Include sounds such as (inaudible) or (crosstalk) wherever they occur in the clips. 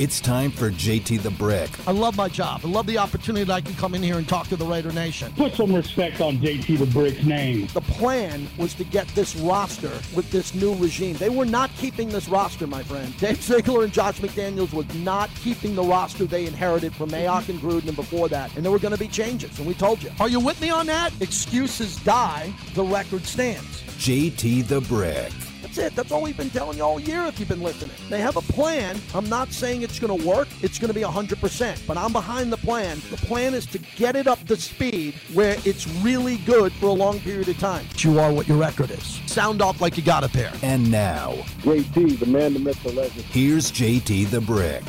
It's time for JT the Brick. I love my job. I love the opportunity that I can come in here and talk to the Raider Nation. Put some respect on JT the Brick's name. The plan was to get this roster with this new regime. They were not keeping this roster, my friend. (laughs) Dave Ziegler and Josh McDaniels was not keeping the roster they inherited from Mayock and Gruden and before that. And there were going to be changes, and we told you. Are you with me on that? Excuses die, the record stands. JT the Brick. That's it. That's all we've been telling you all year if you've been listening. They have a plan. I'm not saying it's going to work. It's going to be 100%, but I'm behind the plan. The plan is to get it up to speed where it's really good for a long period of time. You are what your record is. Sound off like you got a pair. And now, JT, the man, the myth, the legend. here's JT the Brick.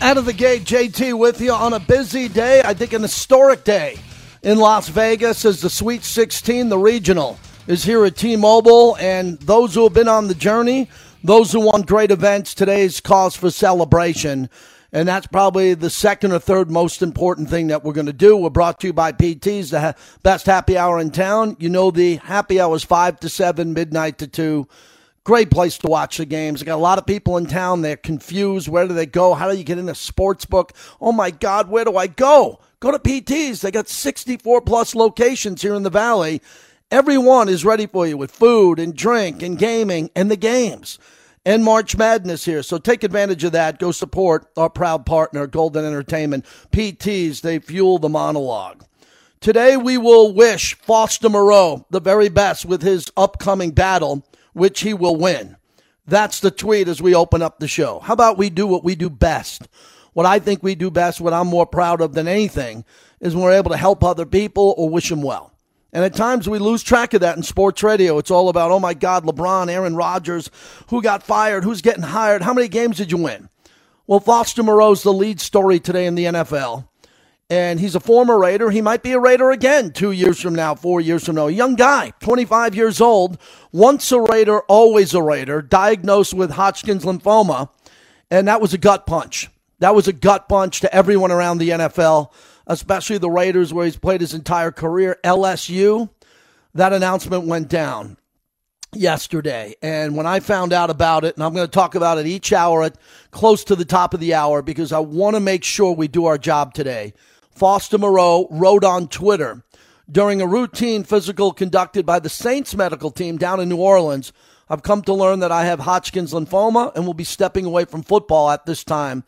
Out of the gate, JT with you on a busy day. I think an historic day in Las Vegas as the Sweet 16, the regional, is here at T-Mobile. And those who have been on the journey, those who want great events, today's cause for celebration. And that's probably the second or third most important thing that we're going to do. We're brought to you by PT's, the ha- best happy hour in town. You know, the happy hour is 5 to 7, midnight to 2. Great place to watch the games. I got a lot of people in town. They're confused. Where do they go? How do you get in a sports book? Oh my God, where do I go? Go to PT's. They got 64 plus locations here in the Valley. Everyone is ready for you with food and drink and gaming and the games and March Madness here. So take advantage of that. Go support our proud partner, Golden Entertainment. PTs, they fuel the monologue. Today we will wish Foster Moreau the very best with his upcoming battle, which he will win. That's the tweet as we open up the show. How about we do what we do best? What I think we do best, what I'm more proud of than anything, is when we're able to help other people or wish them well. And at times we lose track of that in sports radio. It's all about, oh my God, LeBron, Aaron Rodgers, who got fired, who's getting hired, how many games did you win? Well, Foster Moreau's the lead story today in the NFL. And he's a former Raider. He might be a Raider again two years from now, four years from now. Young guy, 25 years old, once a Raider, always a Raider, diagnosed with Hodgkin's lymphoma. And that was a gut punch. That was a gut punch to everyone around the NFL, especially the Raiders, where he's played his entire career. LSU, that announcement went down yesterday. And when I found out about it, and I'm going to talk about it each hour at close to the top of the hour because I want to make sure we do our job today. Foster Moreau wrote on Twitter during a routine physical conducted by the Saints medical team down in New Orleans. I've come to learn that I have Hodgkin's lymphoma and will be stepping away from football at this time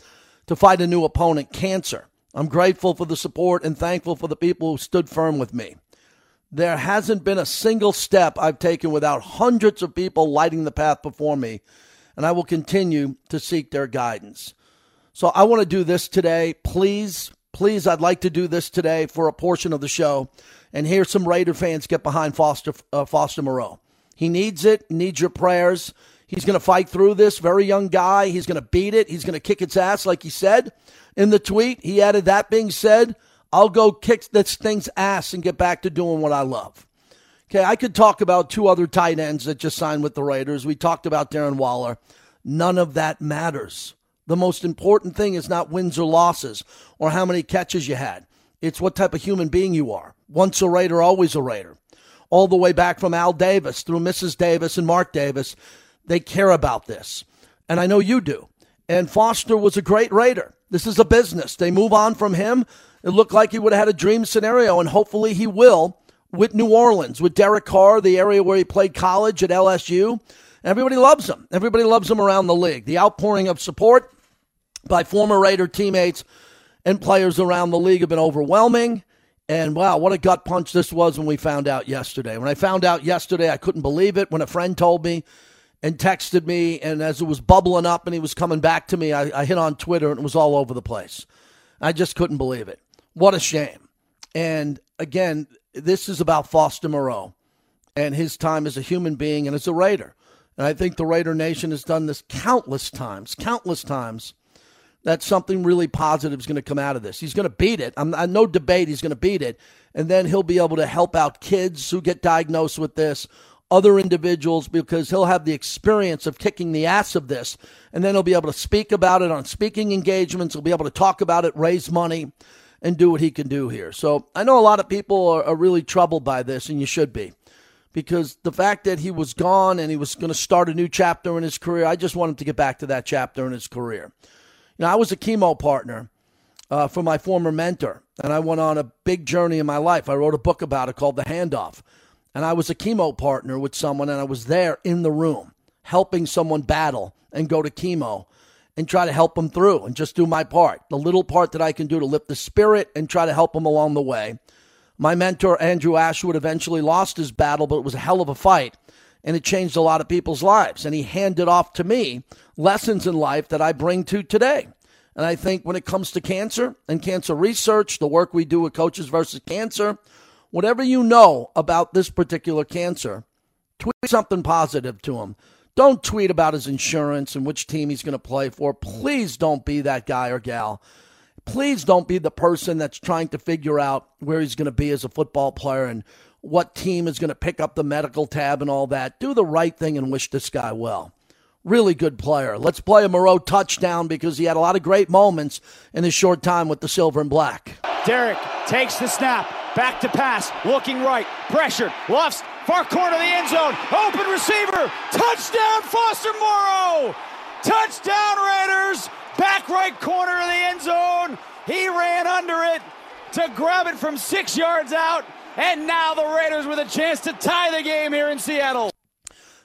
to fight a new opponent, cancer. I'm grateful for the support and thankful for the people who stood firm with me. There hasn't been a single step I've taken without hundreds of people lighting the path before me, and I will continue to seek their guidance. So I want to do this today. Please, please, I'd like to do this today for a portion of the show and hear some Raider fans get behind Foster, uh, Foster Moreau. He needs it, needs your prayers. He's going to fight through this. Very young guy. He's going to beat it. He's going to kick its ass, like he said in the tweet. He added, that being said, I'll go kick this thing's ass and get back to doing what I love. Okay, I could talk about two other tight ends that just signed with the Raiders. We talked about Darren Waller. None of that matters. The most important thing is not wins or losses or how many catches you had. It's what type of human being you are. Once a Raider, always a Raider. All the way back from Al Davis through Mrs. Davis and Mark Davis, they care about this. And I know you do. And Foster was a great Raider. This is a business. They move on from him. It looked like he would have had a dream scenario, and hopefully he will with New Orleans, with Derek Carr, the area where he played college at LSU. Everybody loves him. Everybody loves him around the league. The outpouring of support by former Raider teammates and players around the league have been overwhelming. And wow, what a gut punch this was when we found out yesterday. When I found out yesterday, I couldn't believe it. When a friend told me and texted me, and as it was bubbling up and he was coming back to me, I, I hit on Twitter and it was all over the place. I just couldn't believe it. What a shame. And again, this is about Foster Moreau and his time as a human being and as a Raider. And I think the Raider Nation has done this countless times, countless times, that something really positive is going to come out of this. He's going to beat it. I'm, I'm no debate. He's going to beat it. And then he'll be able to help out kids who get diagnosed with this, other individuals, because he'll have the experience of kicking the ass of this. And then he'll be able to speak about it on speaking engagements. He'll be able to talk about it, raise money, and do what he can do here. So I know a lot of people are, are really troubled by this, and you should be because the fact that he was gone and he was going to start a new chapter in his career, I just want him to get back to that chapter in his career. You know, I was a chemo partner uh, for my former mentor, and I went on a big journey in my life. I wrote a book about it called The Handoff. And I was a chemo partner with someone, and I was there in the room helping someone battle and go to chemo and try to help them through and just do my part, the little part that I can do to lift the spirit and try to help them along the way. My mentor, Andrew Ashwood, eventually lost his battle, but it was a hell of a fight. And it changed a lot of people's lives. And he handed off to me lessons in life that I bring to today. And I think when it comes to cancer and cancer research, the work we do with Coaches versus Cancer, whatever you know about this particular cancer, tweet something positive to him. Don't tweet about his insurance and which team he's going to play for. Please don't be that guy or gal please don't be the person that's trying to figure out where he's going to be as a football player and what team is going to pick up the medical tab and all that. Do the right thing and wish this guy well. Really good player. Let's play a Moreau touchdown because he had a lot of great moments in his short time with the silver and black. Derek takes the snap. Back to pass. Looking right. Pressured. Lofts. Far corner of the end zone. Open receiver. Touchdown, Foster Moreau! Touchdown, Raiders back right corner of the end zone. He ran under it to grab it from six yards out. And now the Raiders with a chance to tie the game here in Seattle.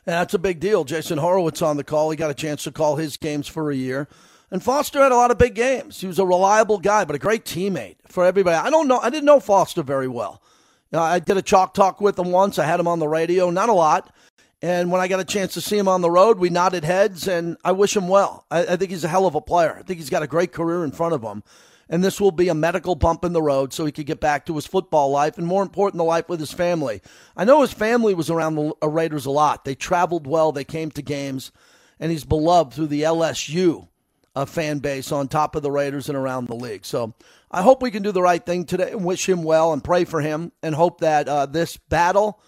That's a big deal. Jason Horowitz on the call. He got a chance to call his games for a year. And Foster had a lot of big games. He was a reliable guy, but a great teammate for everybody. I don't know. I didn't know Foster very well. I did a chalk talk with him once. I had him on the radio, not a lot. And when I got a chance to see him on the road, we nodded heads, and I wish him well. I, I, think he's a hell of a player. I think he's got a great career in front of him. And this will be a medical bump in the road so he could get back to his football life and, more important, the life with his family. I know his family was around the uh, Raiders a lot. They traveled well, they came to games, and he's beloved through the LSU uh, fan base on top of the Raiders and around the league. So I hope we can do the right thing today and wish him well and pray for him and hope that uh, this battle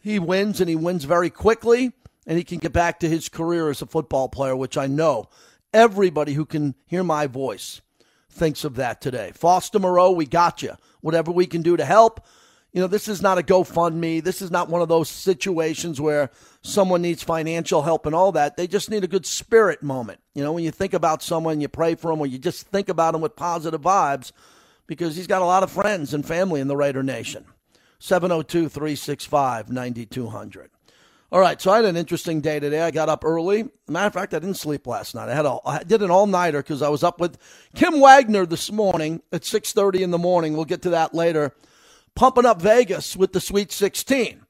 he wins and he wins very quickly and he can get back to his career as a football player, which I know everybody who can hear my voice thinks of that today. Foster Moreau, we got you. Whatever we can do to help. You know, this is not a GoFundMe. This is not one of those situations where someone needs financial help and all that. They just need a good spirit moment. You know, when you think about someone, you pray for them, or you just think about them with positive vibes because he's got a lot of friends and family in the Raider Nation. 702 365 9200. All right, so I had an interesting day today. I got up early. matter of fact, I didn't sleep last night. I had a, I did an all nighter because I was up with Kim Wagner this morning at six thirty in the morning. We'll get to that later. Pumping up Vegas with the Sweet Sixteen,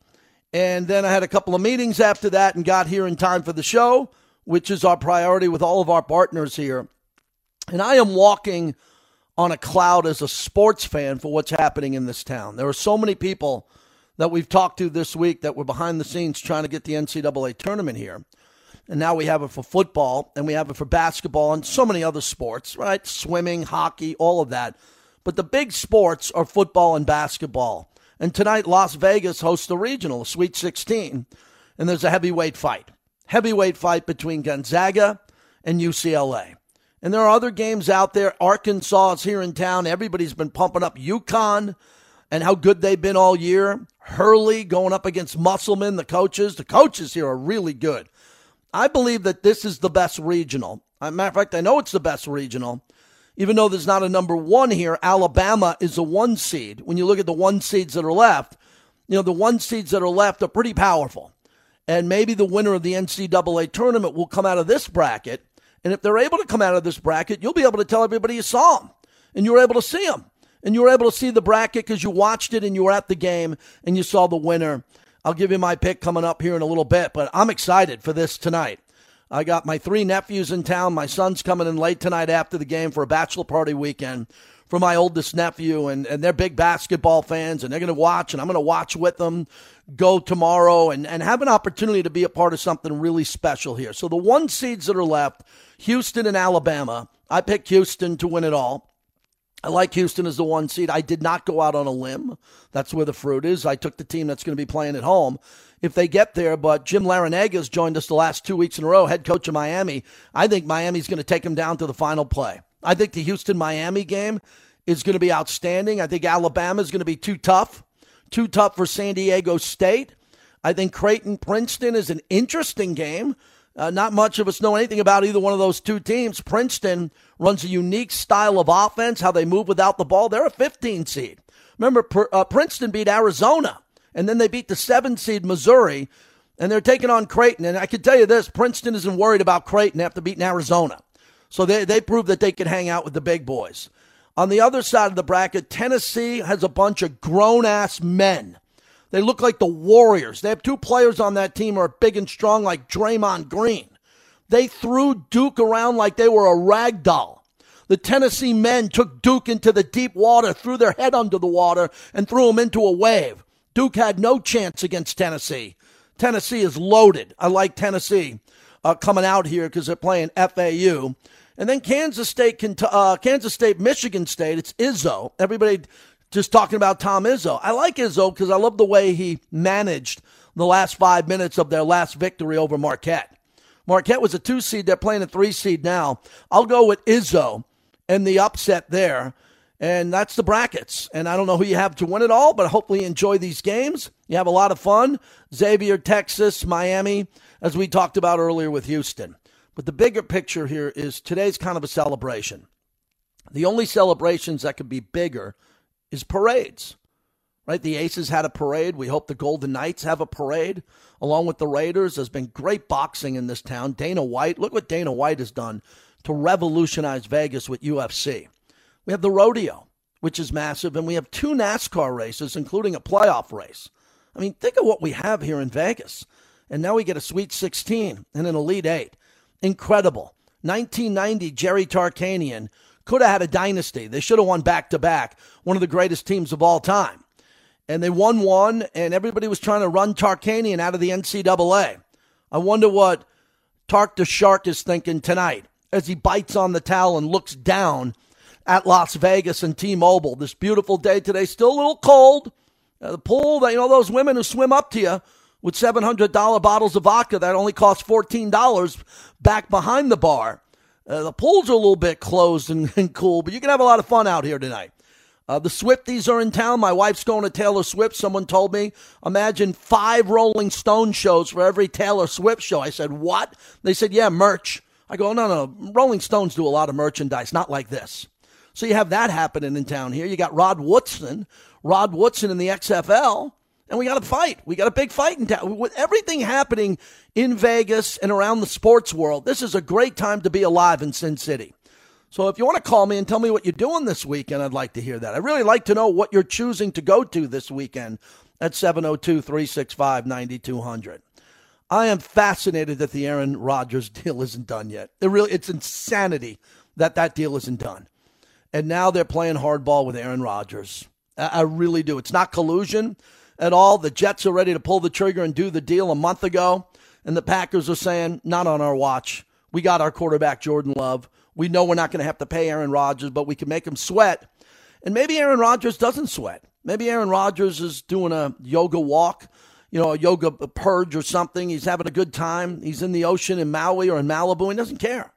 and then I had a couple of meetings after that and got here in time for the show, which is our priority with all of our partners here. And I am walking on a cloud as a sports fan for what's happening in this town. There are so many people that we've talked to this week that were behind the scenes trying to get the NCAA tournament here. And now we have it for football and we have it for basketball and so many other sports, right? Swimming, hockey, all of that. But the big sports are football and basketball. And tonight, Las Vegas hosts the regional, Sweet 16, and there's a heavyweight fight. Heavyweight fight between Gonzaga and UCLA. And there are other games out there. Arkansas is here in town. Everybody's been pumping up UConn and how good they've been all year. Hurley going up against Musselman, the coaches. The coaches here are really good. I believe that this is the best regional. Matter of fact, I know it's the best regional. Even though there's not a number one here, Alabama is a one seed. When you look at the one seeds that are left, you know, the one seeds that are left are pretty powerful. And maybe the winner of the NCAA tournament will come out of this bracket and if they're able to come out of this bracket, you'll be able to tell everybody you saw them and you were able to see them. And you were able to see the bracket because you watched it and you were at the game and you saw the winner. I'll give you my pick coming up here in a little bit, but I'm excited for this tonight. I got my three nephews in town. My son's coming in late tonight after the game for a bachelor party weekend for my oldest nephew, and, and they're big basketball fans, and they're going to watch, and I'm going to watch with them go tomorrow and, and have an opportunity to be a part of something really special here. So the one seeds that are left Houston and Alabama. I picked Houston to win it all. I like Houston as the one seed. I did not go out on a limb. That's where the fruit is. I took the team that's going to be playing at home if they get there. But Jim Larrañaga's joined us the last two weeks in a row, head coach of Miami. I think Miami's going to take him down to the final play. I think the Houston Miami game is going to be outstanding. I think Alabama is going to be too tough, too tough for San Diego State. I think Creighton Princeton is an interesting game. Uh, not much of us know anything about either one of those two teams. Princeton runs a unique style of offense, how they move without the ball. They're a 15 seed. Remember, uh, Princeton beat Arizona, and then they beat the seven seed Missouri, and they're taking on Creighton. And I can tell you this Princeton isn't worried about Creighton after beating Arizona. So they, they proved that they could hang out with the big boys. On the other side of the bracket, Tennessee has a bunch of grown ass men they look like the Warriors. They have two players on that team who are big and strong like Draymond Green. They threw Duke around like they were a rag doll. The Tennessee men took Duke into the deep water, threw their head under the water, and threw him into a wave. Duke had no chance against Tennessee. Tennessee is loaded. I like Tennessee uh, coming out here because they're playing FAU. And then Kansas State, uh, Kansas State, Michigan State. It's Izzo. Everybody just talking about Tom Izzo. I like Izzo because I love the way he managed the last five minutes of their last victory over Marquette. Marquette was a two seed. They're playing a three seed now. I'll go with Izzo and the upset there. And that's the brackets. And I don't know who you have to win it all, but hopefully you enjoy these games. You have a lot of fun. Xavier, Texas, Miami, as we talked about earlier with Houston. But the bigger picture here is today's kind of a celebration. The only celebrations that could be bigger is parades. Right? The Aces had a parade. We hope the Golden Knights have a parade along with the Raiders. There's been great boxing in this town. Dana White, look what Dana White has done to revolutionize Vegas with UFC. We have the rodeo, which is massive, and we have two NASCAR races, including a playoff race. I mean, think of what we have here in Vegas. And now we get a Sweet 16 and an Elite 8. Incredible. 1990, Jerry Tarkanian could have had a dynasty. They should have won back to back, one of the greatest teams of all time. And they won one, and everybody was trying to run Tarkanian out of the NCAA. I wonder what Tark the Shark is thinking tonight as he bites on the towel and looks down at Las Vegas and T-Mobile. This beautiful day today, still a little cold. Uh, the pool, that, you know, those women who swim up to you with $700 bottles of vodka that only cost $14 back behind the bar. Uh, the pools are a little bit closed and, (laughs) and, cool, but you can have a lot of fun out here tonight. Uh, the Swifties are in town. My wife's going to Taylor Swift. Someone told me, imagine five Rolling Stone shows for every Taylor Swift show. I said, what? They said, yeah, merch. I go, no, no. Rolling Stones do a lot of merchandise, not like this. So you have that happening in town here. You got Rod Woodson, Rod Woodson in the XFL and we got a fight. We got a big fight in town. With everything happening in Vegas and around the sports world, this is a great time to be alive in Sin City. So if you want to call me and tell me what you're doing this weekend, I'd like to hear that. I'd really like to know what you're choosing to go to this weekend at 702 365 9200. I am fascinated that the Aaron Rodgers (laughs) deal isn't done yet. It really, it's insanity that that deal isn't done. And now they're playing hardball with Aaron Rodgers. I really do. It's not collusion at all. The Jets are ready to pull the trigger and do the deal a month ago, and the Packers are saying, not on our watch. We got our quarterback, Jordan Love. We know we're not going to have to pay Aaron Rodgers, but we can make him sweat. And maybe Aaron Rodgers doesn't sweat. Maybe Aaron Rodgers is doing a yoga walk, you know, a yoga purge or something. He's having a good time. He's in the ocean in Maui or in Malibu. He doesn't care.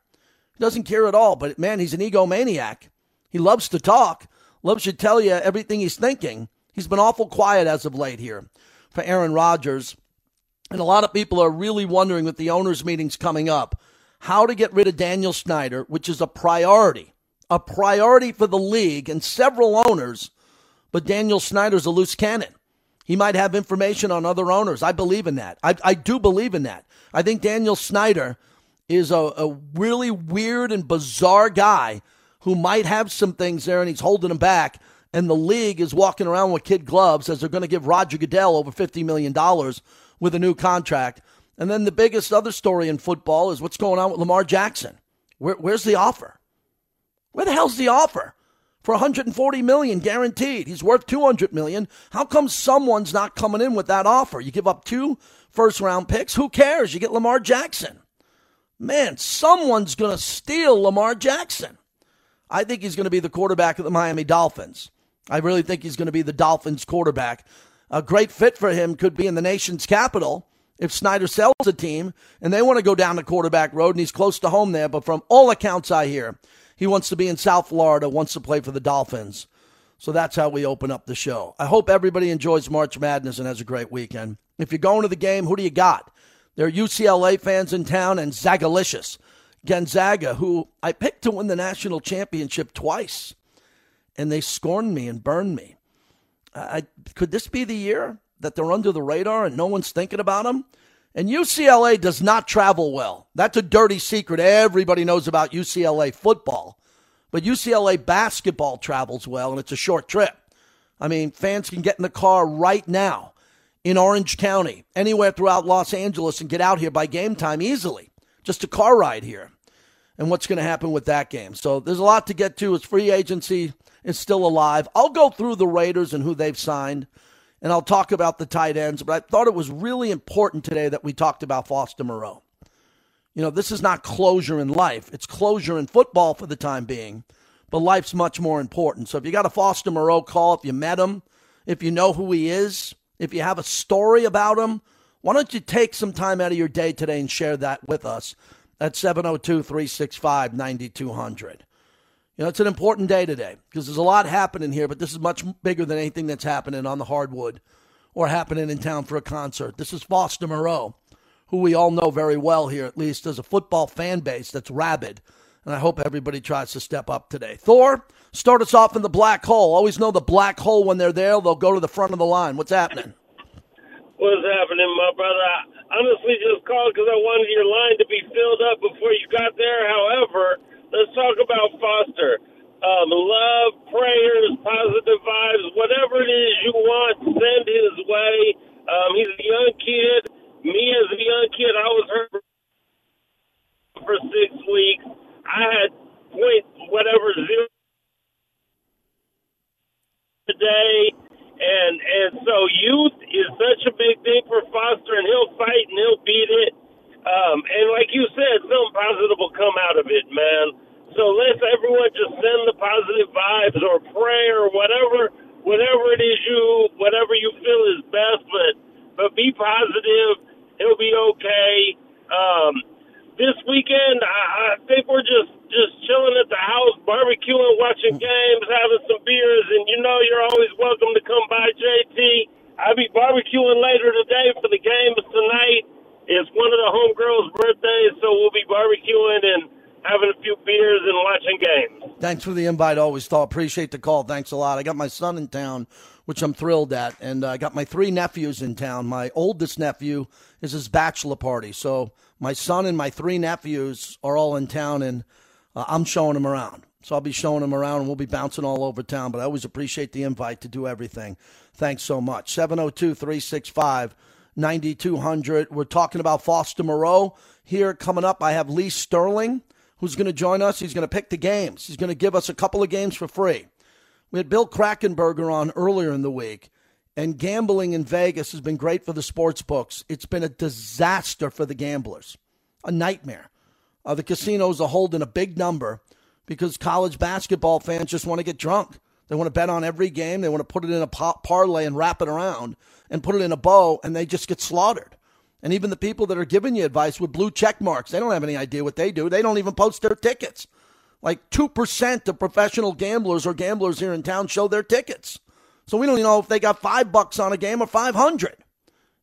He doesn't care at all. But man, he's an egomaniac. He loves to talk, loves to tell you everything he's thinking. He's been awful quiet as of late here for Aaron Rodgers. And a lot of people are really wondering with the owners' meetings coming up how to get rid of Daniel Snyder, which is a priority, a priority for the league and several owners. But Daniel Snyder's a loose cannon. He might have information on other owners. I believe in that. I, I do believe in that. I think Daniel Snyder is a, a really weird and bizarre guy who might have some things there and he's holding them back and the league is walking around with kid gloves as they're going to give Roger Goodell over $50 million with a new contract. And then the biggest other story in football is what's going on with Lamar Jackson. Where, where's the offer? Where the hell's the offer? For 140 million guaranteed. He's worth 200 million. How come someone's not coming in with that offer? You give up two first round picks. Who cares? You get Lamar Jackson. Man, someone's going to steal Lamar Jackson. I think he's going to be the quarterback of the Miami Dolphins. I really think he's going to be the Dolphins quarterback. A great fit for him could be in the nation's capital if Snyder sells a team and they want to go down the quarterback road and he's close to home there. But from all accounts I hear, he wants to be in South Florida, wants to play for the Dolphins. So that's how we open up the show. I hope everybody enjoys March Madness and has a great weekend. If you're going to the game, who do you got? There are UCLA fans in town and Zagalicious. Gonzaga, who I picked to win the national championship twice, and they scorned me and burned me. I, could this be the year that they're under the radar and no one's thinking about them? And UCLA does not travel well. That's a dirty secret. Everybody knows about UCLA football. But UCLA basketball travels well, and it's a short trip. I mean, fans can get in the car right now in Orange County, anywhere throughout Los Angeles, and get out here by game time easily. Just a car ride here. And what's going to happen with that game? So there's a lot to get to. It's free agency is still alive. I'll go through the Raiders and who they've signed, and I'll talk about the tight ends. But I thought it was really important today that we talked about Foster Moreau. You know, this is not closure in life, it's closure in football for the time being, but life's much more important. So if you got a Foster Moreau call, if you met him, if you know who he is, if you have a story about him, why don't you take some time out of your day today and share that with us at 702 365 9200? You know, it's an important day today because there's a lot happening here, but this is much bigger than anything that's happening on the hardwood or happening in town for a concert. This is Foster Moreau who we all know very well here, at least as a football fan base that's rabid. And I hope everybody tries to step up today. Thor, start us off in the black hole. Always know the black hole when they're there, they'll go to the front of the line. What's happening? What's happening, my brother? I honestly just called because I wanted your line to be filled up before you got there. However, let's talk about Foster. Um, love, prayers, positive vibes, whatever it is you want, send his way. Um, he's a young kid me as a young kid, I was hurt for six weeks. I had point whatever zero today, and and so youth is such a big thing for Foster, and he'll fight and he'll beat it. Um, and like you said, something positive will come out of it, man. So let's everyone just send the positive vibes or pray or whatever, whatever it is you, whatever you feel is best. But but be positive He'll be okay. Um, this weekend, I, I think we're just just chilling at the house, barbecuing, watching games, having some beers, and you know you're always welcome to come by, JT. I'll be barbecuing later today for the games tonight. It's one of the homegirls' birthdays, so we'll be barbecuing and having a few beers and watching games. Thanks for the invite. Always thought appreciate the call. Thanks a lot. I got my son in town which I'm thrilled at. And uh, I got my three nephews in town. My oldest nephew is his bachelor party. So my son and my three nephews are all in town, and uh, I'm showing them around. So I'll be showing them around, and we'll be bouncing all over town. But I always appreciate the invite to do everything. Thanks so much. 702 365 9200. We're talking about Foster Moreau. Here coming up, I have Lee Sterling, who's going to join us. He's going to pick the games, he's going to give us a couple of games for free. We had Bill Krackomberger on earlier in the week, and gambling in Vegas has been great for the sports books. It's been a disaster for the gamblers, a nightmare. Uh, the casinos are holding a big number because college basketball fans just want to get drunk. They want to bet on every game. They want to put it in a parlay and wrap it around and put it in a bow, and they just get slaughtered. And even the people that are giving you advice with blue check marks, they don't have any idea what they do. They don't even post their tickets. Like 2% of professional gamblers or gamblers here in town show their tickets. So we don't even know if they got five bucks on a game or 500.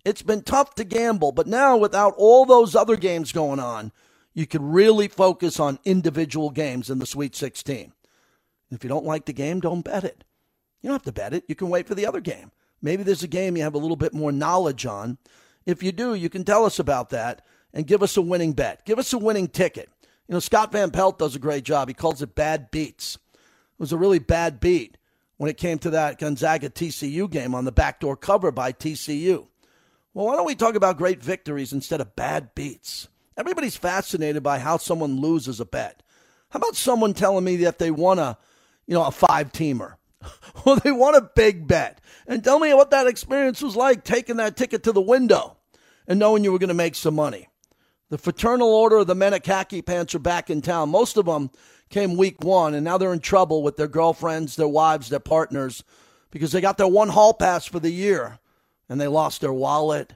It's been tough to gamble, but now without all those other games going on, you can really focus on individual games in the Sweet 16. If you don't like the game, don't bet it. You don't have to bet it. You can wait for the other game. Maybe there's a game you have a little bit more knowledge on. If you do, you can tell us about that and give us a winning bet. Give us a winning ticket. You know, Scott Van Pelt does a great job. He calls it bad beats. It was a really bad beat when it came to that Gonzaga TCU game on the backdoor cover by TCU. Well, why don't we talk about great victories instead of bad beats? Everybody's fascinated by how someone loses a bet. How about someone telling me that they won a, you know, a five teamer? (laughs) well, they won a big bet. And tell me what that experience was like taking that ticket to the window and knowing you were going to make some money. The Fraternal Order of the Men of Khaki Pants are back in town. Most of them came week one, and now they're in trouble with their girlfriends, their wives, their partners, because they got their one hall pass for the year, and they lost their wallet,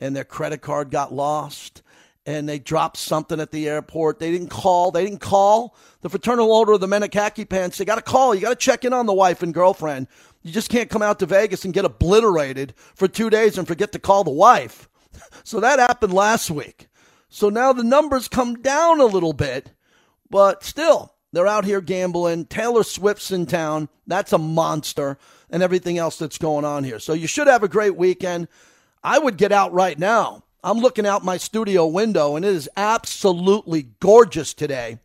and their credit card got lost, and they dropped something at the airport. They didn't call. They didn't call the fraternal order of the men in khaki pants. They got to call. You got to check in on the wife and girlfriend. You just can't come out to Vegas and get obliterated for two days and forget to call the wife. So that happened last week. So now the numbers come down a little bit, but still, they're out here gambling. Taylor Swift's in town. That's a monster, and everything else that's going on here. So you should have a great weekend. I would get out right now. I'm looking out my studio window, and it is absolutely gorgeous today.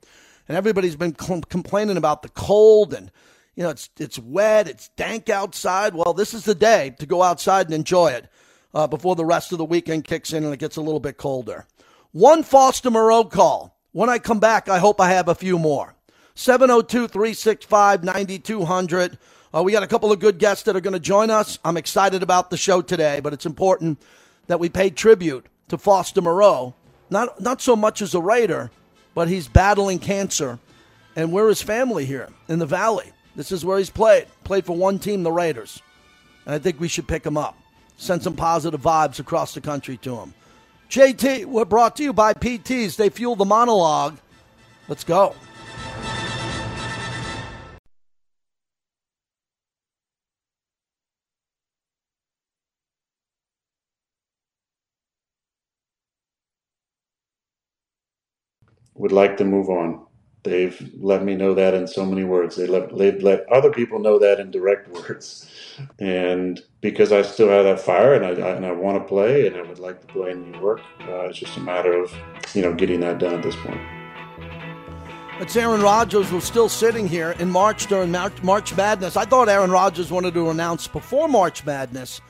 And everybody's been com- complaining about the cold and you know it's it's wet, it's dank outside. Well, this is the day to go outside and enjoy it uh, before the rest of the weekend kicks in and it gets a little bit colder. One Foster Moreau call. When I come back, I hope I have a few more. 702 365 9200. Uh, we got a couple of good guests that are going to join us. I'm excited about the show today, but it's important that we pay tribute to Foster Moreau. Not, not so much as a Raider, but he's battling cancer, and we're his family here in the Valley. This is where he's played. Played for one team, the Raiders. And I think we should pick him up. Send some positive vibes across the country to him. JT, we're brought to you by PTs. They fuel the monologue. Let's go. Would like to move on. They've let me know that in so many words. They let they let other people know that in direct (laughs) words, and because I still have that fire and I, I and I want to play and I would like to play in New York, uh, it's just a matter of you know getting that done at this point. It's Aaron Rodgers was still sitting here in March during March Madness. I thought Aaron Rodgers wanted to announce before March Madness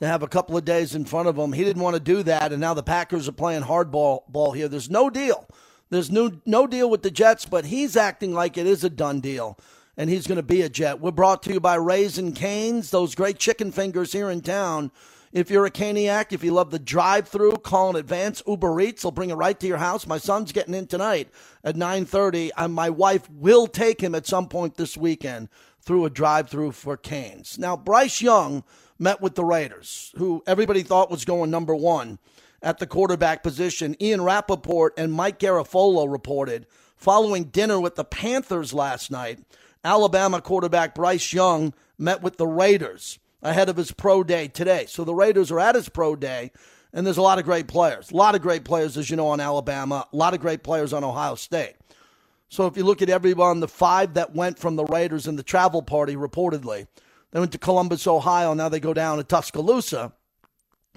to have a couple of days in front of him. He didn't want to do that, and now the Packers are playing hardball ball here. There's no deal there's no, no deal with the Jets, but he's acting like it is a done deal, and he's going to be a Jet. We're brought to you by Raising Cane's, those great chicken fingers here in town. If you're a Caniac, if you love the drive through, call in advance. Uber Eats, they'll bring it right to your house. My son's getting in tonight at 9.30, and my wife will take him at some point this weekend through a drive through for Canes. Now, Bryce Young met with the Raiders, who everybody thought was going number one at the quarterback position. Ian Rapoport and Mike Garafolo reported following dinner with the Panthers last night. Alabama quarterback Bryce Young met with the Raiders ahead of his pro day today. So the Raiders are at his pro day, and there's a lot of great players. A lot of great players, as you know, on Alabama, a lot of great players on Ohio State. So if you look at everyone, the five that went from the Raiders in the travel party, reportedly, they went to Columbus, Ohio. Now they go down to Tuscaloosa.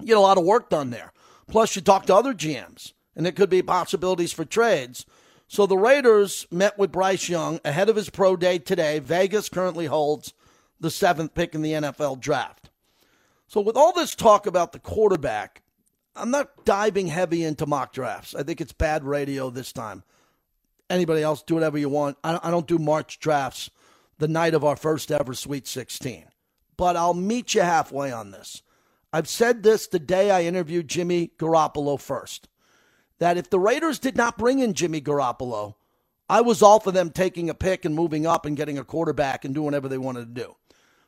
You get a lot of work done there. Plus, you talk to other GMs, and there could be possibilities for trades. So the Raiders met with Bryce Young ahead of his pro day today. Vegas currently holds the seventh pick in the NFL draft. So, with all this talk about the quarterback, I'm not diving heavy into mock drafts. I think it's bad radio this time. Anybody else, do whatever you want. I don't do March drafts the night of our first ever Sweet 16. But I'll meet you halfway on this. I've said this the day I interviewed Jimmy Garoppolo first that if the Raiders did not bring in Jimmy Garoppolo, I was all for them taking a pick and moving up and getting a quarterback and doing whatever they wanted to do.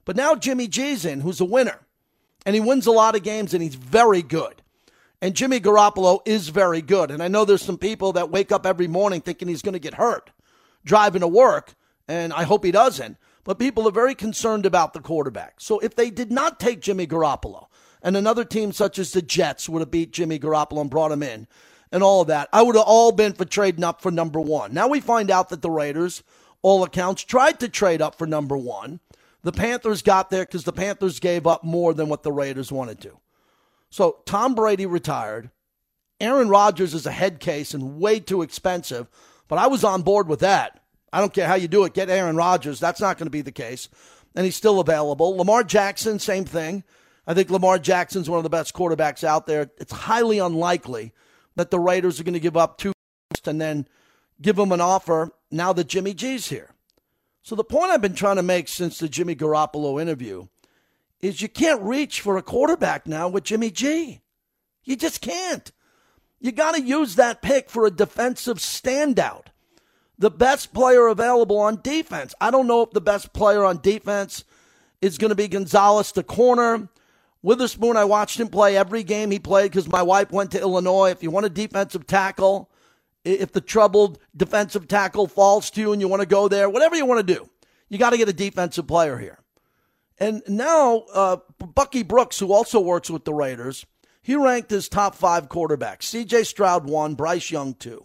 But now Jimmy G's in, who's a winner, and he wins a lot of games and he's very good. And Jimmy Garoppolo is very good. And I know there's some people that wake up every morning thinking he's going to get hurt driving to work, and I hope he doesn't. But people are very concerned about the quarterback. So if they did not take Jimmy Garoppolo, and another team such as the Jets would have beat Jimmy Garoppolo and brought him in and all of that. I would have all been for trading up for number one. Now we find out that the Raiders, all accounts, tried to trade up for number one. The Panthers got there because the Panthers gave up more than what the Raiders wanted to. So Tom Brady retired. Aaron Rodgers is a head case and way too expensive, but I was on board with that. I don't care how you do it. Get Aaron Rodgers. That's not going to be the case. And he's still available. Lamar Jackson, same thing. I think Lamar Jackson's one of the best quarterbacks out there. It's highly unlikely that the Raiders are going to give up two and then give him an offer now that Jimmy G's here. So the point I've been trying to make since the Jimmy Garoppolo interview is you can't reach for a quarterback now with Jimmy G. You just can't. You got to use that pick for a defensive standout. The best player available on defense. I don't know if the best player on defense is going to be Gonzalez, the corner, Witherspoon, I watched him play every game he played because my wife went to Illinois. If you want a defensive tackle, if the troubled defensive tackle falls to you and you want to go there, whatever you want to do, you got to get a defensive player here. And now, uh, Bucky Brooks, who also works with the Raiders, he ranked his top five quarterbacks. CJ Stroud one, Bryce Young two.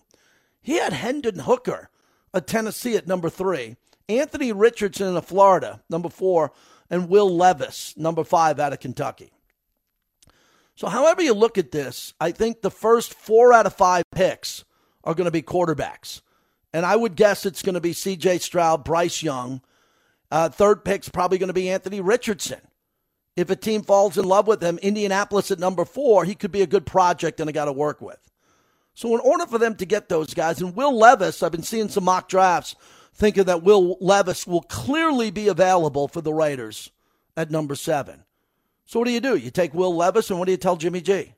He had Hendon Hooker of Tennessee at number three, Anthony Richardson of Florida, number four, and Will Levis, number five, out of Kentucky. So, however you look at this, I think the first four out of five picks are going to be quarterbacks. And I would guess it's going to be CJ Stroud, Bryce Young. Uh, third pick's probably going to be Anthony Richardson. If a team falls in love with him, Indianapolis at number four, he could be a good project and a guy to work with. So, in order for them to get those guys, and Will Levis, I've been seeing some mock drafts thinking that Will Levis will clearly be available for the Raiders at number seven. So, what do you do? You take Will Levis, and what do you tell Jimmy G?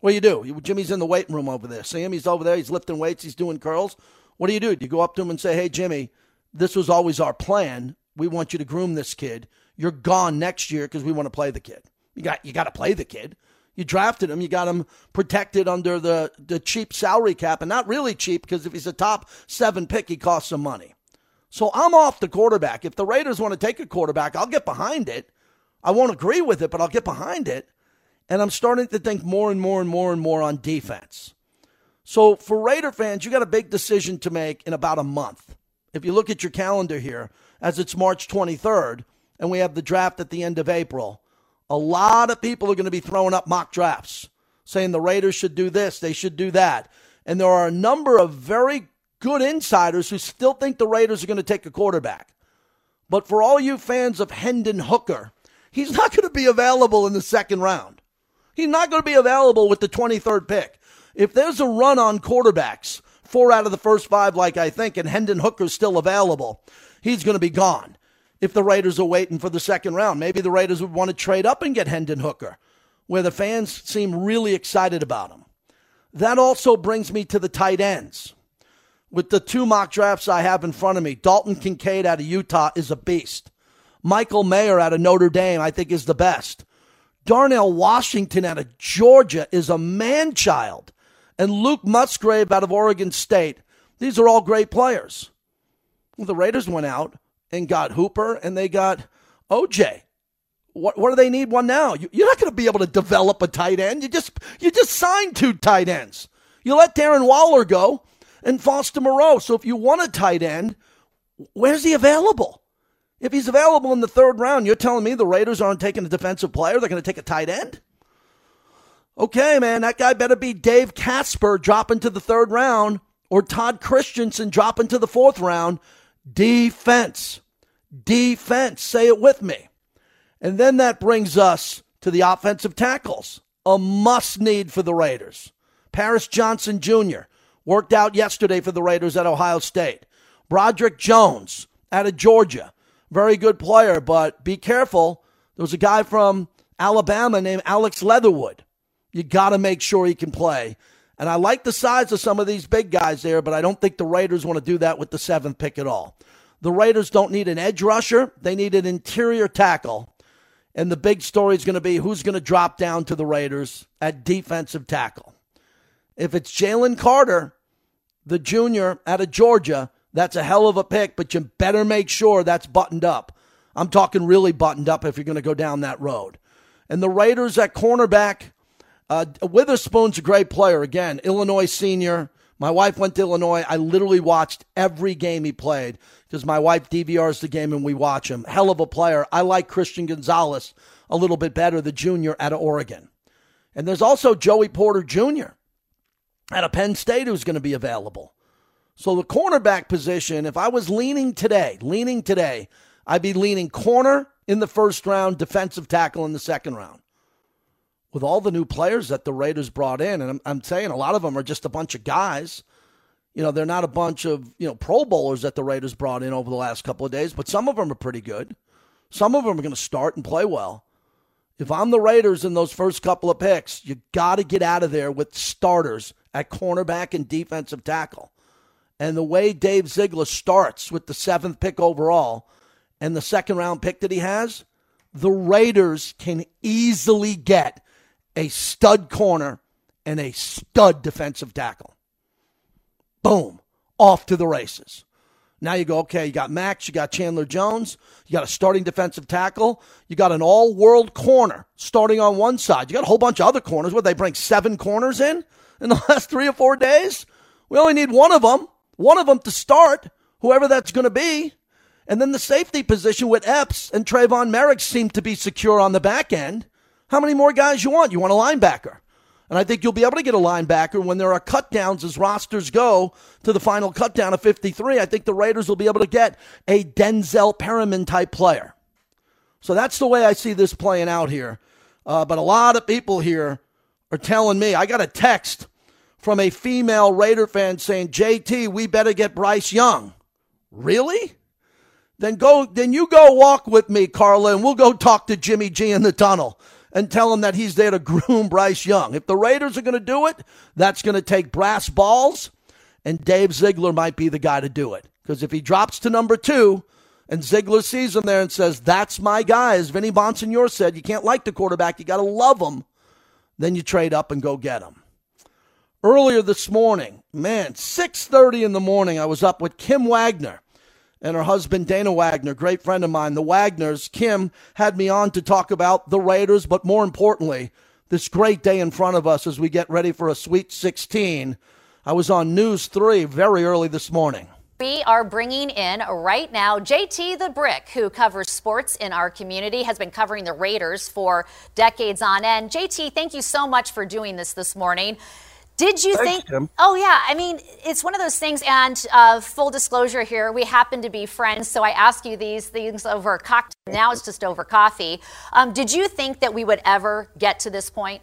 What do you do? Jimmy's in the weight room over there. Him? He's over there. He's lifting weights. He's doing curls. What do you do? Do you go up to him and say, hey, Jimmy, this was always our plan. We want you to groom this kid. You're gone next year because we want to play the kid. You got you got to play the kid. You drafted him. You got him protected under the, the cheap salary cap, and not really cheap because if he's a top seven pick, he costs some money. So I'm off the quarterback. If the Raiders want to take a quarterback, I'll get behind it. I won't agree with it, but I'll get behind it. And I'm starting to think more and more and more and more on defense. So for Raider fans, you got a big decision to make in about a month. If you look at your calendar here, as it's March 23rd, and we have the draft at the end of April, a lot of people are going to be throwing up mock drafts saying the Raiders should do this, they should do that. And there are a number of very good insiders who still think the Raiders are going to take a quarterback. But for all you fans of Hendon Hooker, he's not going to be available in the second round. He's not going to be available with the 23rd pick. If there's a run on quarterbacks, four out of the first five, like I think, and Hendon Hooker's still available, he's going to be gone. If the Raiders are waiting for the second round, maybe the Raiders would want to trade up and get Hendon Hooker, where the fans seem really excited about him. That also brings me to the tight ends. With the two mock drafts I have in front of me, Dalton Kincaid out of Utah is a beast. Michael Mayer out of Notre Dame, I think, is the best. Darnell Washington out of Georgia is a man child. And Luke Musgrave out of Oregon State. These are all great players. Well, the Raiders went out and got Hooper and they got OJ. What, what do they need one now? You, you're not going to be able to develop a tight end. You just you just signed two tight ends. You let Darren Waller go and Foster Moreau. So if you want a tight end, where's he available? If he's available in the third round, you're telling me the Raiders aren't taking a defensive player? They're going to take a tight end? Okay, man, that guy better be Dave Casper dropping to the third round or Todd Christensen dropping to the fourth round. Defense. Defense. Say it with me. And then that brings us to the offensive tackles, a must need for the Raiders. Paris Johnson Jr. worked out yesterday for the Raiders at Ohio State. Broderick Jones out of Georgia very good player, but be careful. There was a guy from Alabama named Alex Leatherwood. You got to make sure he can play. And I like the size of some of these big guys there, but I don't think the Raiders want to do that with the seventh pick at all. The Raiders don't need an edge rusher, they need an interior tackle. And the big story is going to be who's going to drop down to the Raiders at defensive tackle. If it's Jalen Carter, the junior out of Georgia, that's a hell of a pick, but you better make sure that's buttoned up. I'm talking really buttoned up if you're going to go down that road. And the Raiders at cornerback, uh, Witherspoon's a great player. Again, Illinois senior. My wife went to Illinois. I literally watched every game he played because my wife DVRs the game and we watch him. Hell of a player. I like Christian Gonzalez a little bit better, the junior out of Oregon. And there's also Joey Porter Jr. at a Penn State who's going to be available. So the cornerback position, if I was leaning today, leaning today, I'd be leaning corner in the first round, defensive tackle in the second round. With all the new players that the Raiders brought in, and I'm, I'm saying a lot of them are just a bunch of guys. You know, they're not a bunch of, you know, Pro Bowlers that the Raiders brought in over the last couple of days, but some of them are pretty good. Some of them are going to start and play well. If I'm the Raiders in those first couple of picks, you got to get out of there with starters at cornerback and defensive tackle. And the way Dave Ziegler starts with the seventh pick overall and the second round pick that he has, the Raiders can easily get a stud corner and a stud defensive tackle. Boom, off to the races. Now you go, okay, you got Max, you got Chandler Jones, you got a starting defensive tackle, you got an all world corner starting on one side. You got a whole bunch of other corners. Where they bring seven corners in in the (laughs) last three or four days? We only need one of them, one of them to start, whoever that's going to be. And then the safety position with Epps and Tre'von Moehrig seem to be secure on the back end. How many more guys you want? You want a linebacker. And I think you'll be able to get a linebacker when there are cut downs as rosters go to the final cut down of 53. I think the Raiders will be able to get a Denzel Perryman type player. So that's the way I see this playing out here. Uh, but a lot of people here are telling me, I got a text from a female Raider fan saying, JT, we better get Bryce Young. Really? Then go, then you go walk with me, Carla, and we'll go talk to Jimmy G in the tunnel and tell him that he's there to groom Bryce Young. If the Raiders are going to do it, that's going to take brass balls, and Dave Ziegler might be the guy to do it. Because if he drops to number two, and Ziegler sees him there and says, That's my guy, as Vinny Bonsignore said, you can't like the quarterback, you got to love him. Then you trade up and go get him. Earlier this morning, man, 6:30 in the morning, I was up with Kim Wagner and her husband Dana Wagner, great friend of mine. The Wagners, Kim had me on to talk about the Raiders, but more importantly, this great day in front of us as we get ready for a Sweet 16. I was on News 3 very early this morning. We are bringing in right now JT the Brick, who covers sports in our community, has been covering the Raiders for decades on end. JT, thank you so much for doing this this morning. Did you Thanks, think? Oh yeah, I mean, it's one of those things. And uh, full disclosure here, we happen to be friends, so I ask you these things over a cocktail. Now it's just over coffee. Um, did you think that we would ever get to this point?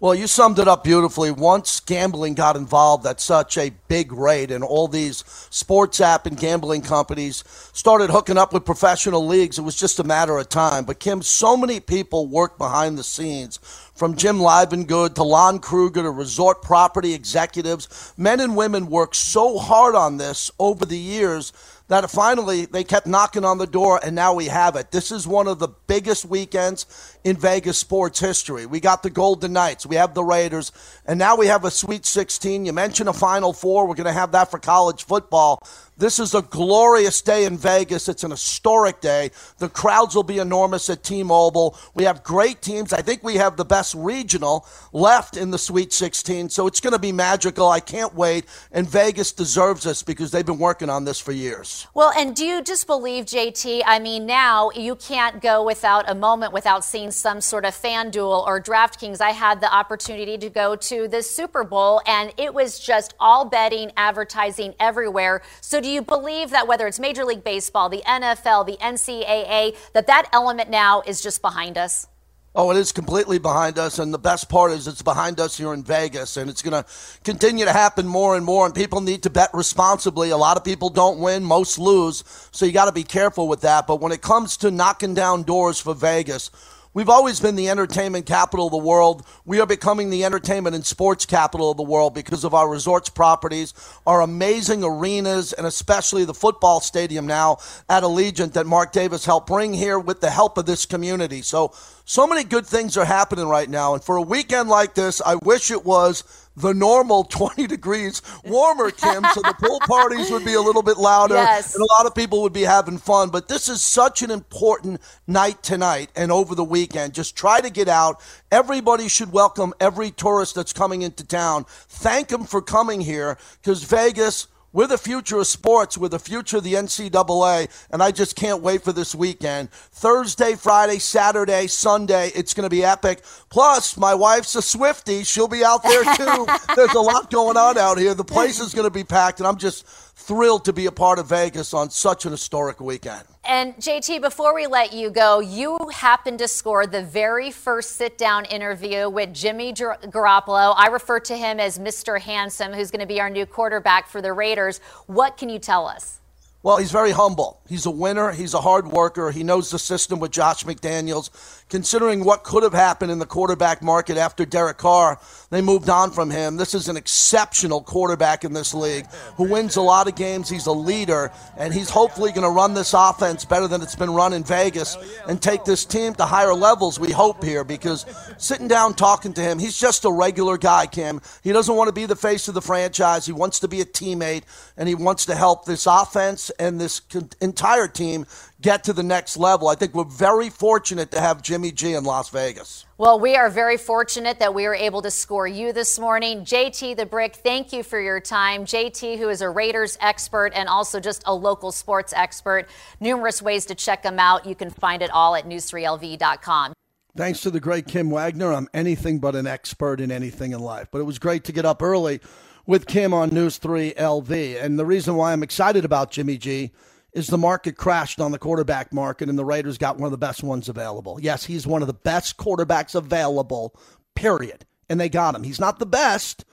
Well, you summed it up beautifully. Once gambling got involved at such a big rate, and all these sports app and gambling companies started hooking up with professional leagues, it was just a matter of time. But, Kim, so many people work behind the scenes from Jim Livengood to Lon Kruger to resort property executives. Men and women work so hard on this over the years that finally they kept knocking on the door and now we have it. This is one of the biggest weekends in Vegas sports history. We got the Golden Knights, we have the Raiders, and now we have a Sweet 16. You mentioned a Final Four. We're going to have that for college football. This is a glorious day in Vegas. It's an historic day. The crowds will be enormous at T Mobile. We have great teams. I think we have the best regional left in the Sweet 16, so it's going to be magical. I can't wait. And Vegas deserves this because they've been working on this for years. Well, and do you just believe, JT? I mean, now you can't go without a moment without seeing some sort of FanDuel or DraftKings. I had the opportunity to go to the Super Bowl, and it was just all betting, advertising everywhere. So, do you believe that whether it's Major League Baseball, the NFL, the NCAA, that that element now is just behind us? Oh, it is completely behind us, and the best part is it's behind us here in Vegas, and it's going to continue to happen more and more. And people need to bet responsibly. A lot of people don't win, most lose, so you got to be careful with that. But when it comes to knocking down doors for Vegas, We've always been the entertainment capital of the world. We are becoming the entertainment and sports capital of the world because of our resorts properties, our amazing arenas, and especially the football stadium now at Allegiant that Mark Davis helped bring here with the help of this community. So, so many good things are happening right now. And for a weekend like this, I wish it was the normal 20 degrees warmer, Kim, so the pool parties would be a little bit louder Yes. and a lot of people would be having fun. But this is such an important night tonight and over the weekend. Just try to get out. Everybody should welcome every tourist that's coming into town. Thank them for coming here because Vegas. We're the future of sports. We're the future of the NCAA, and I just can't wait for this weekend. Thursday, Friday, Saturday, Sunday, it's going to be epic. Plus, my wife's a Swifty. She'll be out there too. (laughs) There's a lot going on out here. The place is going to be packed, and I'm just thrilled to be a part of Vegas on such an historic weekend. And JT, before we let you go, you happened to score the very first sit down interview with Jimmy Garoppolo. I refer to him as Mr. Handsome, who's going to be our new quarterback for the Raiders. What can you tell us? Well, he's very humble. He's a winner. He's a hard worker. He knows the system with Josh McDaniels. Considering what could have happened in the quarterback market after Derek Carr, they moved on from him. This is an exceptional quarterback in this league who wins a lot of games. He's a leader, and he's hopefully going to run this offense better than it's been run in Vegas and take this team to higher levels, we hope here, because sitting down talking to him, he's just a regular guy, Kim. He doesn't want to be the face of the franchise. He wants to be a teammate, and he wants to help this offense and this entire team get to the next level. I think we're very fortunate to have Jimmy G in Las Vegas. Well, we are very fortunate that we were able to score you this morning. JT the Brick, thank you for your time. JT, who is a Raiders expert and also just a local sports expert. Numerous ways to check him out. You can find it all at news3lv.com. Thanks to the great Kim Wagner, I'm anything but an expert in anything in life. But it was great to get up early with Kim on News 3 LV. And the reason why I'm excited about Jimmy G is the market crashed on the quarterback market and the Raiders got one of the best ones available. Yes, he's one of the best quarterbacks available, period. And they got him. He's not the best.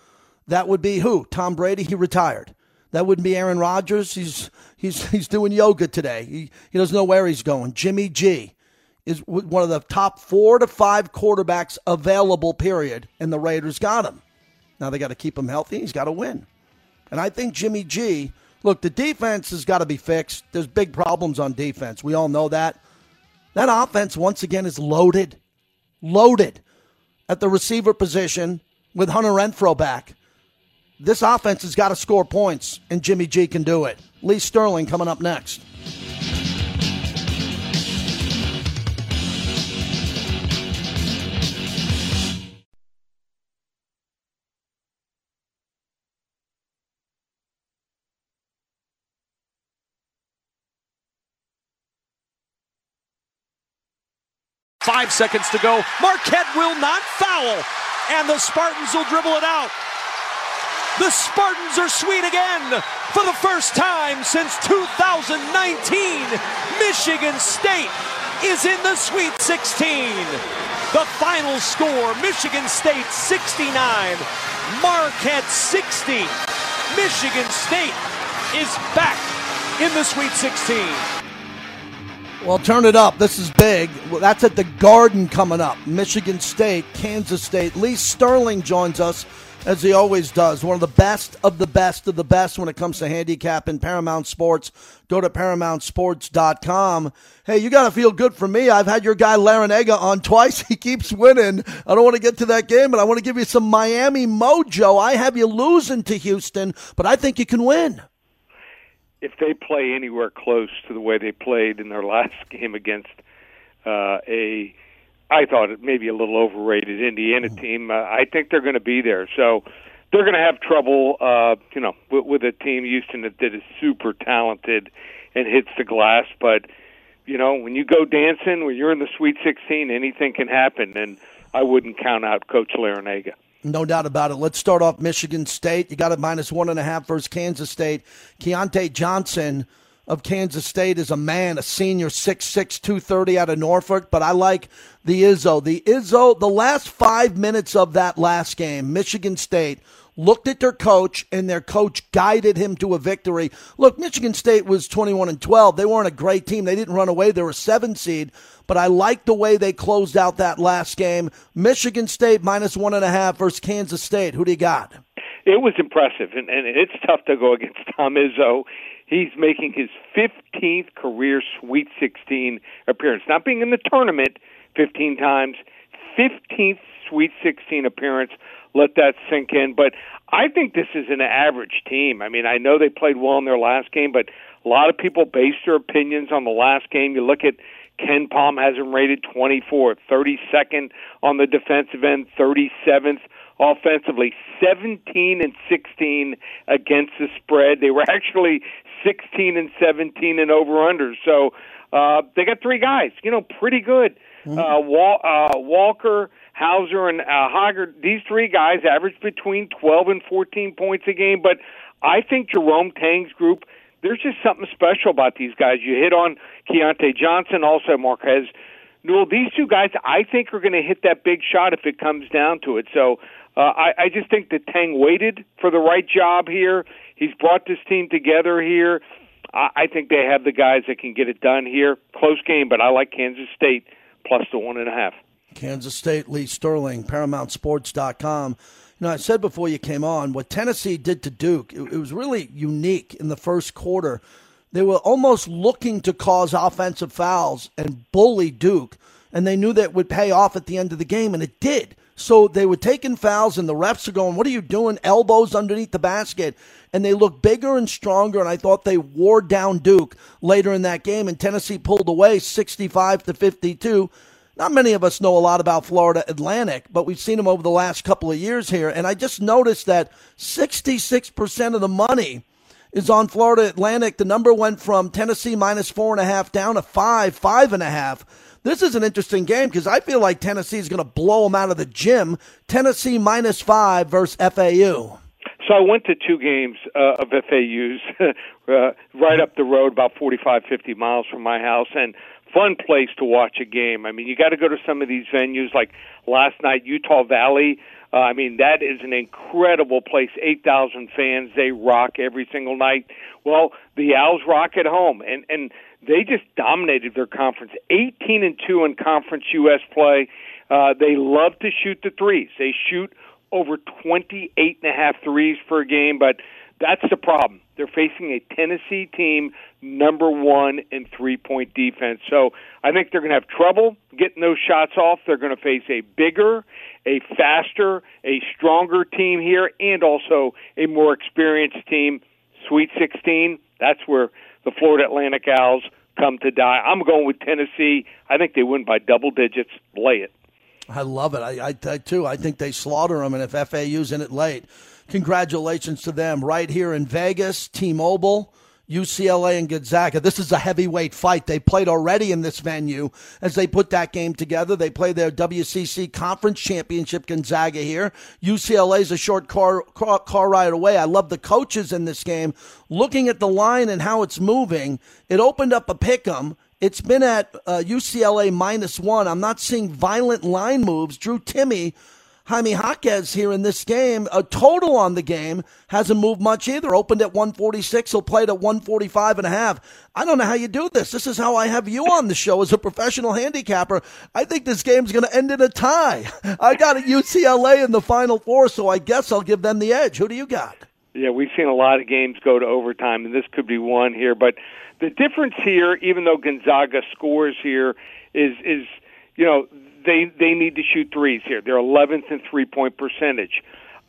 That would be who? Tom Brady, he retired. That wouldn't be Aaron Rodgers. He's he's he's doing yoga today. He he doesn't know where he's going. Jimmy G is one of the top 4 to 5 quarterbacks available, period, and the Raiders got him. Now they got to keep him healthy. He's got to win. And I think Jimmy G Look, the defense has got to be fixed. There's big problems on defense. We all know that. That offense, once again, is loaded. Loaded at the receiver position with Hunter Renfrow back. This offense has got to score points, and Jimmy G can do it. Lee Sterling coming up next. Five seconds to go. Marquette will not foul, and the Spartans will dribble it out. The Spartans are sweet again for the first time since 2019. Michigan State is in the Sweet 16. The final score Michigan State 69, Marquette 60. Michigan State is back in the Sweet 16. Well, turn it up. This is big. Well, that's at the Garden coming up. Michigan State, Kansas State. Lee Sterling joins us as he always does. One of the best of the best of the best when it comes to handicapping Paramount Sports. Go to ParamountSports.com. Hey, you got to feel good for me. I've had your guy Larrañaga on twice. (laughs) He keeps winning. I don't want to get to that game, but I want to give you some Miami mojo. I have you losing to Houston, but I think you can win if they play anywhere close to the way they played in their (laughs) last game against uh, a, I thought it maybe a little overrated Indiana mm-hmm. team, uh, I think they're going to be there. So they're going to have trouble, uh, you know, with, with a team Houston that, that is super talented and hits the glass. But you know, when you go dancing, when you're in the Sweet 16, anything can happen, and I wouldn't count out Coach Larrañaga. No doubt about it. Let's start off Michigan State. You got it minus one and a half versus Kansas State. Keyontae Johnson of Kansas State is a man, a senior, 6'6", 230 out of Norfolk, but I like the Izzo. The Izzo, the last five minutes of that last game, Michigan State looked at their coach and their coach guided him to a victory. Look, Michigan State was 21 and 12. They weren't a great team. They didn't run away. They were a seven seed, but I like the way they closed out that last game. Michigan State minus one and a half versus Kansas State. Who do you got? It was impressive, and, and it's tough to go (laughs) against Tom Izzo. He's making his 15th career Sweet 16 appearance. Not being in the tournament 15 times, 15th Sweet 16 appearance. Let that sink in. But I think this is an average team. I mean, I know they played well in their last game, but a lot of people base their opinions on the last game. You look at KenPom has him rated 24th, 32nd on the defensive end, 37th offensively, 17 and 16 against the spread. They were (laughs) actually 16 and 17 and over unders. So uh, they got three guys, you know, pretty good. Mm-hmm. Uh, Wal- uh, Walker, Hauser, and uh, Hoggard. These three guys average between 12 and 14 points a game. But I think Jerome Tang's group there's just something special about these guys. You hit on Keyontae Johnson, also Markquis Nowell. These two guys, I think, are going to hit that big shot if it comes down to it. So uh, I, I just think that Tang waited for the right job here. He's brought this team together here. I, I think they have the guys that can get it done here. Close game, but I like Kansas State plus the one and a half. Kansas State, Lee Sterling, ParamountSports.com. You know, I said before you came on, what Tennessee did to Duke, it, it was really unique in the first quarter. They were almost looking to cause offensive fouls and bully Duke, and they knew that would pay off at the end of the game, and it did. So they were taking fouls, and the refs are going, What are you doing? Elbows underneath the basket. And they looked bigger and stronger, and I thought they wore down Duke later in that game, and Tennessee pulled away 65 to 52. Not many of us know a lot about Florida Atlantic, but we've seen them over the last couple of years here. And I just noticed that 66% of the money is on Florida Atlantic. The number went from Tennessee minus four and a half down to five, five and a half. This is an interesting game because I feel like Tennessee is going to blow them out of the gym. Tennessee minus five versus FAU. So I went to two games uh, of FAU's (laughs) uh, right up the road, about 45, 50 miles from my house, and fun place to watch a game. I mean, you got to go to some of these venues like last night, Utah Valley. Uh, I mean, that is an incredible place. 8,000 fans. They rock every single night. Well, the Owls rock at home, and, and they just dominated their conference. 18 and 2 in Conference U.S. play. Uh, they love to shoot the threes. They shoot over 28 and a half threes per game, but that's the problem. They're facing a Tennessee team number one in three point defense. So I think they're going to have trouble getting those shots off. They're going to face a bigger, a faster, a stronger team here, and also a more experienced team. Sweet 16, that's where the Florida Atlantic Owls come to die. I'm going with Tennessee. I think they win by double digits. Lay it. I love it. I, I, I too. I think they slaughter them, and if FAU's in it late, congratulations to them. Right here in Vegas, T-Mobile. UCLA and Gonzaga. This is a heavyweight fight. They played already in this venue as they put that game together. They play their WCC Conference Championship Gonzaga here. UCLA is a short car, car, car ride away. I love the coaches in this game. Looking at the line and how it's moving, it opened up a pick 'em. It's been at uh, UCLA minus one. I'm not seeing violent line moves. Drew Timme Jaime Jaquez here in this game. A total on the game hasn't moved much either. Opened at 146. He'll play at 145 and a half. I don't know how you do this. This is how I have you on the show as a professional handicapper. I think this game's going to end in a tie. (laughs) I got a UCLA in the final four, so I guess I'll give them the edge. Who do you got? Yeah, we've seen a lot of games go to overtime, and this could be one here. But the difference here, even though Gonzaga scores here, is is you know they they need to shoot threes here. They're 11th in three point percentage.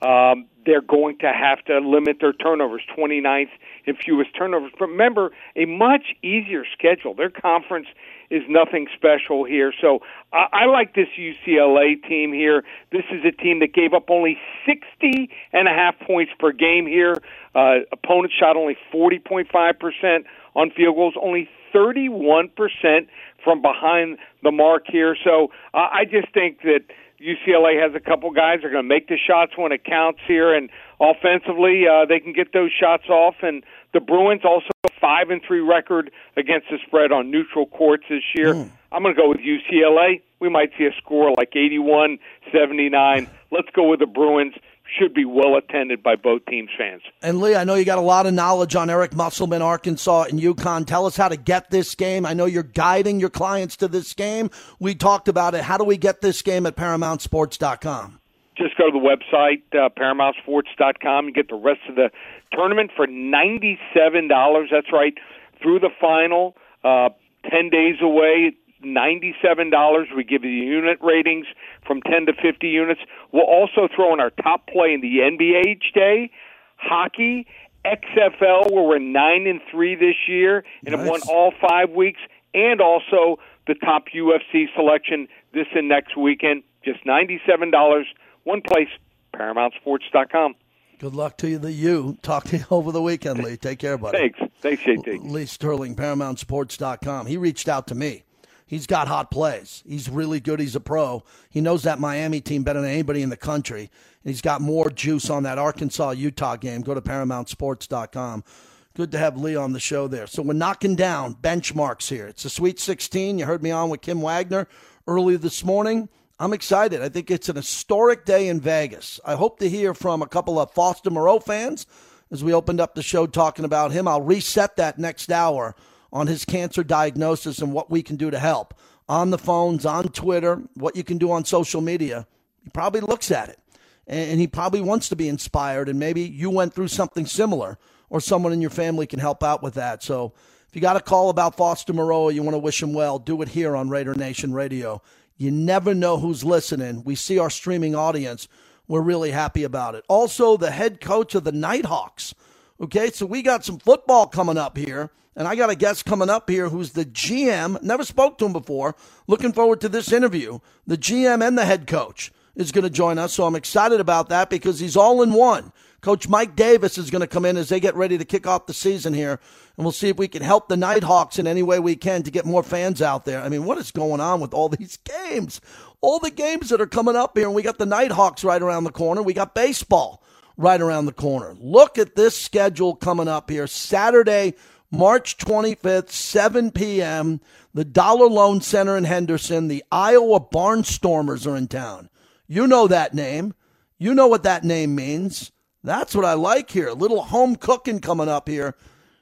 Um, they're going to have to limit their turnovers, 29th in fewest turnovers. Remember, a much easier schedule. Their conference is nothing special here. So I, I like this UCLA team here. This is a team that gave up only 60 and a half points per game here. Uh, opponents shot only 40.5% on field goals, only 31% from behind the mark here. So uh, I just think that UCLA has a couple guys that are going to make the shots when it counts here, and offensively uh, they can get those shots off. And the Bruins also five and three record against the spread on neutral courts this year. Mm. I'm going to go with UCLA. We might see a score like 81 79. Let's go with the Bruins should be well attended by both teams' fans. And Lee, I know you got a lot of knowledge on Eric Musselman, Arkansas, and UConn. Tell us how to get this game. I know you're guiding your clients to this game. We talked about it. How do we get this game at ParamountSports.com? Just go to the website, uh, ParamountSports.com. and get the rest of the tournament for $97. That's right, through the final. Uh, 10 days away. $97. We give you the unit ratings from 10 to 50 units. We'll also throw in our top play in the NBA each day, hockey, XFL, where we're 9 and 3 this year and nice. have won all five weeks, and also the top UFC selection this and next weekend. Just $97. One place, ParamountSports.com. Good luck to you, the you. Talk to you (laughs) over the weekend, Lee. Take care, buddy. Thanks. Thanks, JT. Lee Sterling, ParamountSports.com. He reached out to me He's got hot plays. He's really good. He's a pro. He knows that Miami team better than anybody in the country. And he's got more juice on that Arkansas Utah game. Go to ParamountSports.com. Good to have Lee on the show there. So we're knocking down benchmarks here. It's a Sweet 16. You heard me on with Kim Wagner early this morning. I'm excited. I think it's an historic day in Vegas. I hope to hear from a couple of Foster Moreau fans as we opened up the show talking about him. I'll reset that next hour on his cancer diagnosis and what we can do to help on the phones, on Twitter, what you can do on social media. He probably looks at it and he probably wants to be inspired. And maybe you went through something similar or someone in your family can help out with that. So if you got a call about Foster Moreau, you want to wish him well, do it here on Raider Nation Radio. You never know who's listening. We see our streaming audience. We're really happy about it. Also, the head coach of the Knight Hawks. Okay, so we got some football coming up here. And I got a guest coming up here who's the GM. Never spoke to him before. Looking forward to this interview. The GM and the head coach is going to join us. So I'm excited about that because he's all in one. Coach Mike Davis is going to come in as they get ready to kick off the season here. And we'll see if we can help the Knight Hawks in any way we can to get more fans out there. I mean, what is going on with all (laughs) these games? All the games that are coming up here. And we got the Knight Hawks right around the corner. We got baseball right around the corner. Look at this schedule coming up here. Saturday, March 25th, 7 p.m., the Dollar Loan Center in Henderson. The Iowa Barnstormers are in town. You know that name. You know what that name means. That's what I like here. A little home cooking coming up here.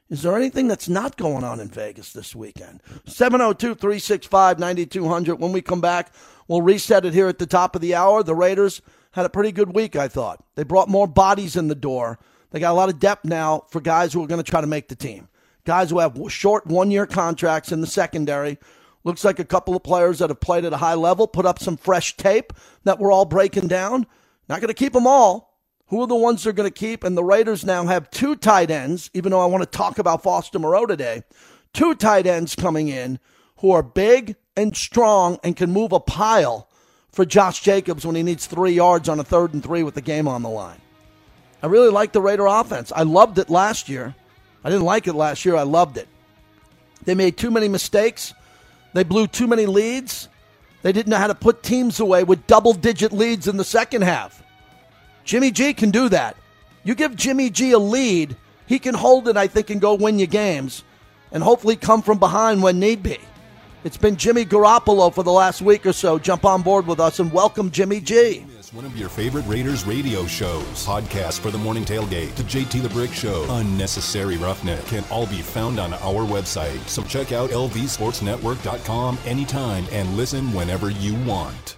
Is there anything that's not going on in Vegas this weekend? 702 365 9200. When we come back, we'll reset it here at the top of the hour. The Raiders had a pretty good week, I thought. They brought more bodies in the door. They got a lot of depth now for guys who are going to try to make the team guys who have short one year contracts in the secondary. Looks like a couple of players that have played at a high level, put up some fresh tape that we're all breaking down. Not going to keep them all. Who are the ones they're going to keep? And the Raiders now have two tight ends, even though I want to talk about Foster Moreau today. Two tight ends coming in who are big and strong and can move a pile for Josh Jacobs when he needs three yards on a third and three with the game on the line. I really like the Raider offense. I loved it last year. I didn't like it last year. I loved it. They made too many mistakes. They blew too many leads. They didn't know how to put teams away with double digit leads in the second half. Jimmy G can do that. You give Jimmy G a lead, he can hold it, I think, and go win you games and hopefully come from behind when need be. It's been Jimmy Garoppolo for the last week or so. Jump on board with us and welcome Jimmy G It's one of your favorite Raiders radio shows. Podcast for the Morning Tailgate, The JT the Brick Show, Unnecessary Roughneck can all be found on our website. So check out lvsportsnetwork.com anytime and listen whenever you want.